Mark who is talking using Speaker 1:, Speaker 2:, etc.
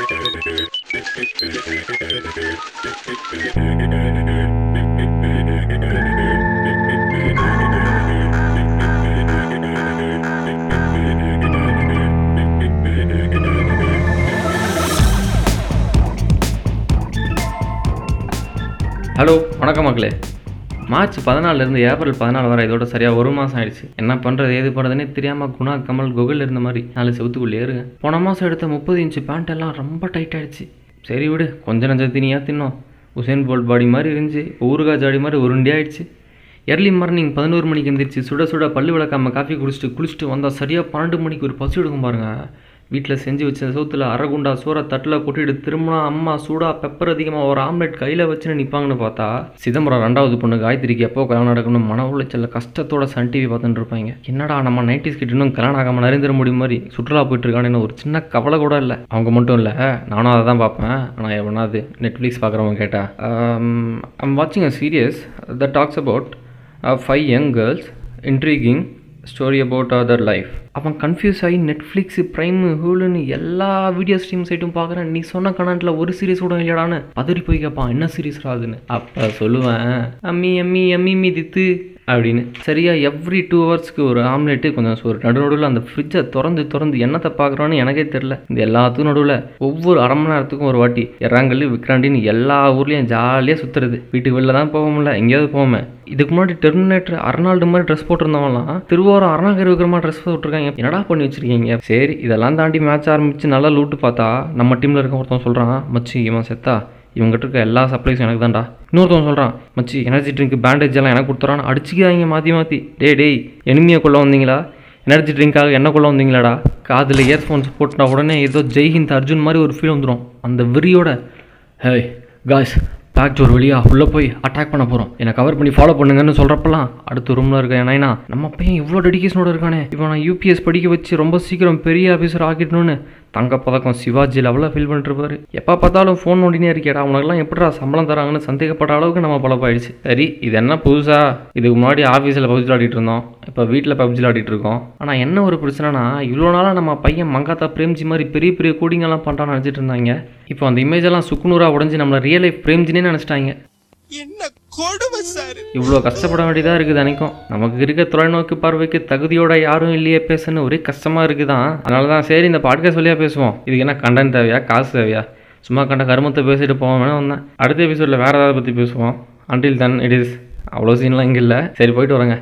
Speaker 1: Hello வணக்கம் மக்களே March பதினாலிருந்து April பதினாலு வரை இதோட சரியாக ஒரு மாதம் ஆயிடுச்சு. என்ன பண்ணுறது ஏது பண்ணுறதுனே தெரியாமல் குணா கமல் குகல் இருந்த மாதிரி நாலு செவத்துக்குள்ளே இருங்க போன மாதம் எடுத்த முப்பது இன்ச்சு பேண்ட் எல்லாம் ரொம்ப டைட் ஆயிடுச்சு. சரி விடு கொஞ்ச நஞ்ச தினியாக தின்னோம். உசேன் போல்ட் பாடி மாதிரி இருந்துச்சு ஊறுகாய் ஜாடி மாதிரி உருண்டி ஆயிடுச்சு. எர்லி மார்னிங் பதினோரு மணிக்கு எந்திரிச்சு சுட சுட பல்லு விளக்காம காஃபி குடிச்சிட்டு குளிச்சுட்டு வந்தால் சரியாக பன்னெண்டு மணிக்கு ஒரு பசி எடுக்கும் பாருங்கள் வீட்டில் செஞ்சு வச்ச சோத்தில் அரை குண்டா சோறை தட்டில் கொட்டிட்டு திரும்பினா அம்மா சூடாக பெப்பர் அதிகமாக ஒரு ஆம்லெட் கையில் வச்சுன்னு நிற்பாங்கன்னு பார்த்தா சிதம்பரம் ரெண்டாவது பொண்ணு காயத்ரிக்கு எப்போ கல்யாணம் நடக்கணும் மன உளைச்சல கஷ்டத்தோட சன் டிவி பார்த்துட்டு இருப்பாங்க. என்னடா நம்ம நைன்டிஸ் கிட்ட இன்னும் கல்யாணம் ஆகாமல் நரேந்திர மோடி மாதிரி சுற்றுலா போயிட்டு இருக்கானுன்னு ஒரு சின்ன கவலை கூட இல்லை. அவங்க மட்டும் இல்லை. நானும் அதை தான் பார்ப்பேன். ஆனால் எவனாவது நெட்ஃப்ளிக்ஸ் பார்க்குறவங்க கேட்டா. ஐம் வாட்சிங் a series the talks about five young girls intriguing story about other life அவன் கன்ஃபியூஸ் ஆகி நெட்ஃப்ளிக்ஸ் ப்ரைம் ஹூலுன்னு எல்லா வீடியோ ஸ்ட்ரீம் சைட்டும் பார்க்குறேன். நீ சொன்ன கணட்டில் ஒரு சீரீஸ் கூட இல்லையாடான்னு பதறி போய் கேட்பான் என்ன சீரீஸ் ராதுன்னு அப்போ சொல்லுவேன் அம்மி அம்மி அம்மி மீ தித்து அப்படின்னு. சரியா எவ்ரி டூ ஹவர்ஸ்க்கு ஒரு ஆம்லெட்டு கொஞ்சம் ஒரு நடு நடுவில் அந்த ஃப்ரிட்ஜை திறந்து திறந்து என்னத்தை பார்க்குறோன்னு எனக்கே தெரில இந்த எல்லாத்துக்கும் நடுவில் ஒவ்வொரு அரை மணி நேரத்துக்கும் ஒரு வாட்டி எறாங்கல்லு விக்ராண்டின்னு எல்லா ஊர்லேயும் ஜாலியாக சுற்றுறது வீட்டுக்கு வெளில தான் போக முடியல எங்கேயாவது போவோமே. இதுக்கு முன்னாடி டெர்மினேட்டர் அர்னால்டு மாதிரி ட்ரெஸ் போட்டிருந்தவங்களாம் திருவாரூர் அருணாகரி விக்ரமா ட்ரெஸ் போட்டிருக்காங்க. என்னடா பண்ணி வச்சிருக்கீங்க? சரி இதெல்லாம் தாண்டி மேட்ச் ஆரம்பிச்சு நல்லா லூட்டு பார்த்தா நம்ம டீமில் இருக்க ஒருத்தன் சொல்கிறான் மச்சி இவன் செத்தா? இவங்ககிட்ட இருக்க எல்லா சப்ளைஸும் எனக்கு தான்டா. இன்னொருத்தவன் சொல்கிறான் மச்சி எனர்ஜி ட்ரிங்க் பேண்டேஜ் எல்லாம் எனக்கு கொடுத்துறான்னு அடிச்சுக்கிறாங்க மாற்றி மாற்றி டே டேய் எனிமியை கொள்ள வந்தீங்களா? எனர்ஜி ட்ரிங்காக என்ன கொள்ள வந்தீங்களாடா? காதில் இயர்ஃபோன்ஸ் போட்டுனா உடனே ஏதோ ஜெய்ஹிந்த் அர்ஜுன் மாதிரி ஒரு ஃபீல் வந்துடும் அந்த விரியோட ஹேய் காய்ஸ் பேக் ஒரு வழியாக உள்ளே போய் அட்டாக் பண்ண போகிறோம் என்னை கவர் பண்ணி ஃபாலோ பண்ணுங்கன்னு சொல்கிறப்பெல்லாம் அடுத்த ரூமில் இருக்க ஏன்னா நம்ம பையன் இவ்வளோ டெடிக்கேஷனோட இருக்கானே. இப்போ நான் யூபிஎஸ் படிக்க வச்சு ரொம்ப சீக்கிரம் பெரிய ஆஃபீஸர் ஆக்கிடணும்னு தங்கப்பதக்கம் சிவாஜி லெவலில் ஃபீல் பண்ணிட்டுருப்பாரு. எப்போ பார்த்தாலும் ஃபோன் நோண்டினே இருக்கேடா உனக்குலாம் எப்படிடா சம்பளம் தராங்கன்னு சந்தேகப்பட்ட அளவுக்கு நம்ம பழப்பாயிடுச்சு சரி இது என்ன புதுசா? இதுக்கு முன்னாடி ஆஃபீஸில் பப்ஜி விளாடிட்டு இருந்தோம். இப்போ வீட்டில் பப்ஜி விளாடிட்டு இருக்கோம். ஆனால் என்ன ஒரு பிரச்சனைனா இவ்வளோ நாளாக நம்ம பையன் மங்காத்தா பிரேம்ஜி மாதிரி பெரிய பெரிய கோடிங்கெல்லாம் பண்ணுறான்னு நினச்சிட்டு இருந்தாங்க. இப்போ அந்த இமேஜ் எல்லாம் சுக்குநூறாக உடஞ்சி நம்மளை ரியல் லைஃப் பிரேம்ஜினே நினச்சிட்டாங்க.
Speaker 2: என்ன கொடுமை சார்.
Speaker 1: இவ்வளோ கஷ்டப்பட வேண்டியதாக இருக்குது அன்னைக்கும். நமக்கு இருக்க தொலைநோக்கு பார்வைக்கு தகுதியோட யாரும் இல்லையே பேசுன்னு ஒரே கஷ்டமாக இருக்குதான். அதனால தான் சரி இந்த பாட்காஸ்ட் வழியாக பேசுவோம். இதுக்கு என்ன கண்டன் தேவையா? காசு தேவையா? சும்மா கண்ட கருமத்தை பேசிட்டு போவோம்னு வந்தேன் அடுத்த எபிசோடில் வேறு ஏதாவது பற்றி பேசுவோம். அன்டில் தன் இட் இஸ் அவ்வளோ சீன்லாம் இங்கே இல்லை. சரி போயிட்டு வரேங்க